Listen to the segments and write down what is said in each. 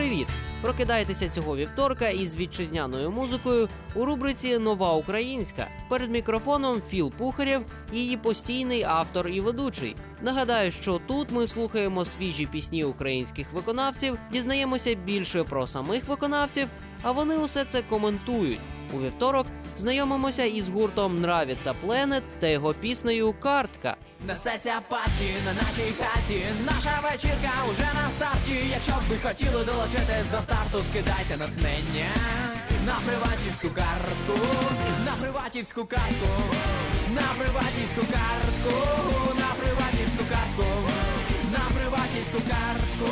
привіт! Прокидайтеся цього вівторка із вітчизняною музикою у рубриці Нова Українська. Перед мікрофоном Філ Пухарєв, її постійний автор і ведучий. Нагадаю, що тут ми слухаємо свіжі пісні українських виконавців, дізнаємося більше про самих виконавців, а вони усе це коментують. У вівторок знайомимося із гуртом Нравіться Пленет та його піснею Картка. Несеться паті на нашій хаті. Наша вечірка уже на старті. Якщо б ви хотіли долучитись до старту, скидайте натхнення на приватівську картку, на приватівську картку, на приватівську картку, на приватівську картку, на приватівську картку.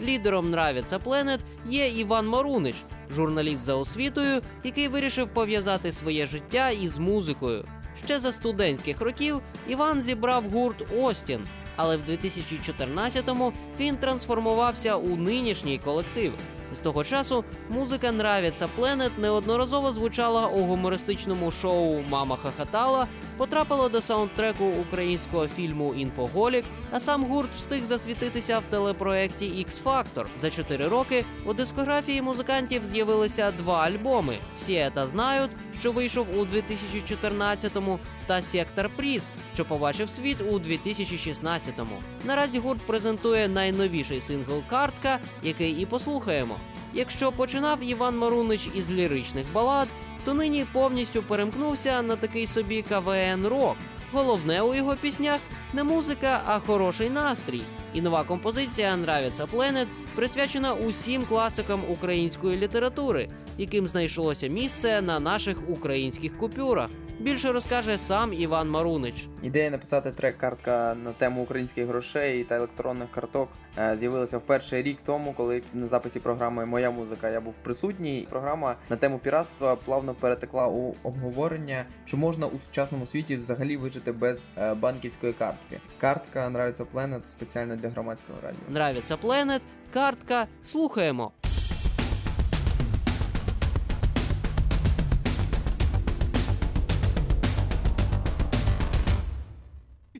Лідером Нравіться Пленет є Іван Марунич, журналіст за освітою, який вирішив пов'язати своє життя із музикою. Ще за студентських років Іван зібрав гурт Остін, але в 2014-му він трансформувався у нинішній колектив. З того часу музика Нравіться Пленет неодноразово звучала у гумористичному шоу Мама хахатала, потрапила до саундтреку українського фільму Інфоголік, а сам гурт встиг засвітитися в телепроекті X Factor. За чотири роки у дискографії музикантів з'явилися два альбоми: Всі та знають, що вийшов у 2014-му, та Сектор Пріз, що побачив світ у 2016-му. Наразі гурт презентує найновіший сингл Картка, який і послухаємо. Якщо починав Іван Марунич із ліричних балад, то нині повністю перемкнувся на такий собі КВН рок. Головне у його піснях не музика, а хороший настрій. І нова композиція «Нравиться Пленет присвячена усім класикам української літератури, яким знайшлося місце на наших українських купюрах. Більше розкаже сам Іван Марунич. Ідея написати трек картка на тему українських грошей та електронних карток е, з'явилася вперше рік тому, коли на записі програми Моя музика я був присутній. Програма на тему піратства плавно перетекла у обговорення, що можна у сучасному світі взагалі вижити без е, банківської картки. Картка нравиться Planet спеціально для громадського радіо. Нравиться Пленет, картка. Слухаємо.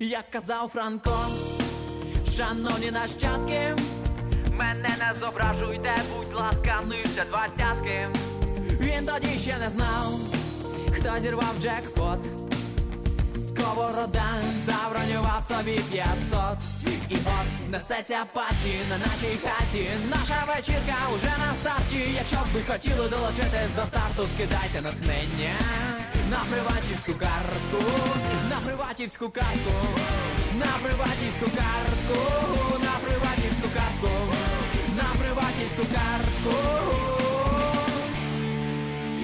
Як казав Франко, шановні нащадки, мене не зображуйте, будь ласка, нижче двадцятки. Він тоді ще не знав, хто зірвав джекпот. Сковорода забронював собі 500 І от несеться паті на нашій хаті Наша вечірка уже на старті Якщо б ви хотіли долучитись до старту, скидайте натхнення На приватівську картку, на приватівську картку, на приватівську картку, на приватівську картку, на приватівську картку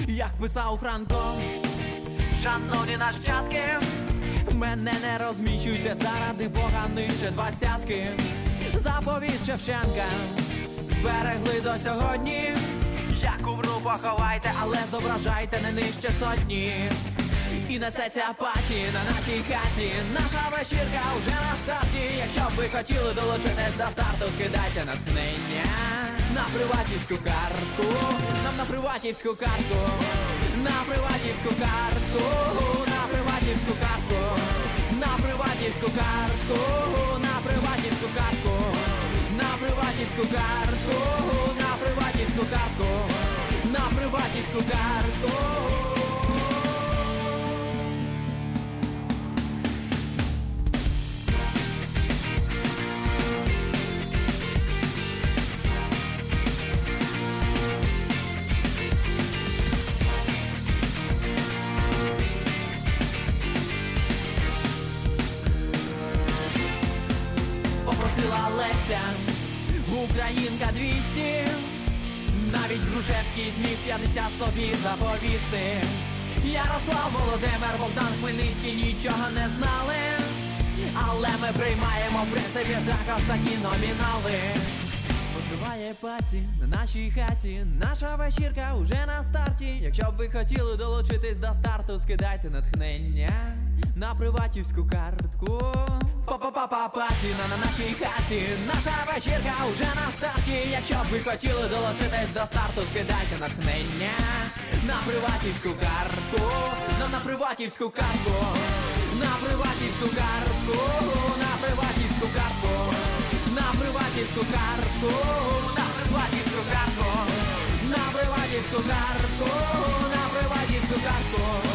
Як писав Франко Шановні нащадки, мене не розміщуйте заради Бога нижче двадцятки. Заповідь Шевченка зберегли до сьогодні. Поховайте, але зображайте не нижче сотні. І несеться паті на нашій хаті. Наша вечірка вже на старті. Якщо б ви хотіли долучитись до старту, скидайте натхнення на приватівську картку. Нам на приватівську картку. На приватівську картку. На приватівську картку. На приватівську картку. На приватівську картку. На приватівську картку. На приватівську картку. На приватівську картку. попросила Леся, Українка 200 навіть Грушевський зміг 50 собі заповісти. Ярослав Володимир, Богдан Хмельницький нічого не знали, але ми приймаємо в принципі також такі номінали. Триває паті на нашій хаті. Наша вечірка уже на старті. Якщо б ви хотіли долучитись до старту, скидайте натхнення на приватівську картку. Па-па-па-па паті на, на нашій хаті. Наша вечірка уже на старті. Якщо б ви хотіли долучитись до старту, скидайте натхнення на приватівську картку. Нам на приватівську картку. На приватівську картку. На приватівську картку. На приватівську картку, на приватівську картку, на приватівську картку, на приватівську картку,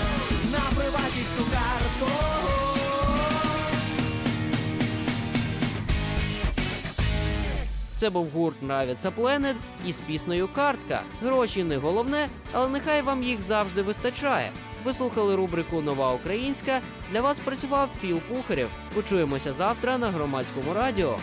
Це був гурт Нравиться Пленет із піснею Картка. Гроші не головне, але нехай вам їх завжди вистачає. Ви слухали рубрику Нова Українська. Для вас працював Філ Пухарєв. Почуємося завтра на громадському радіо.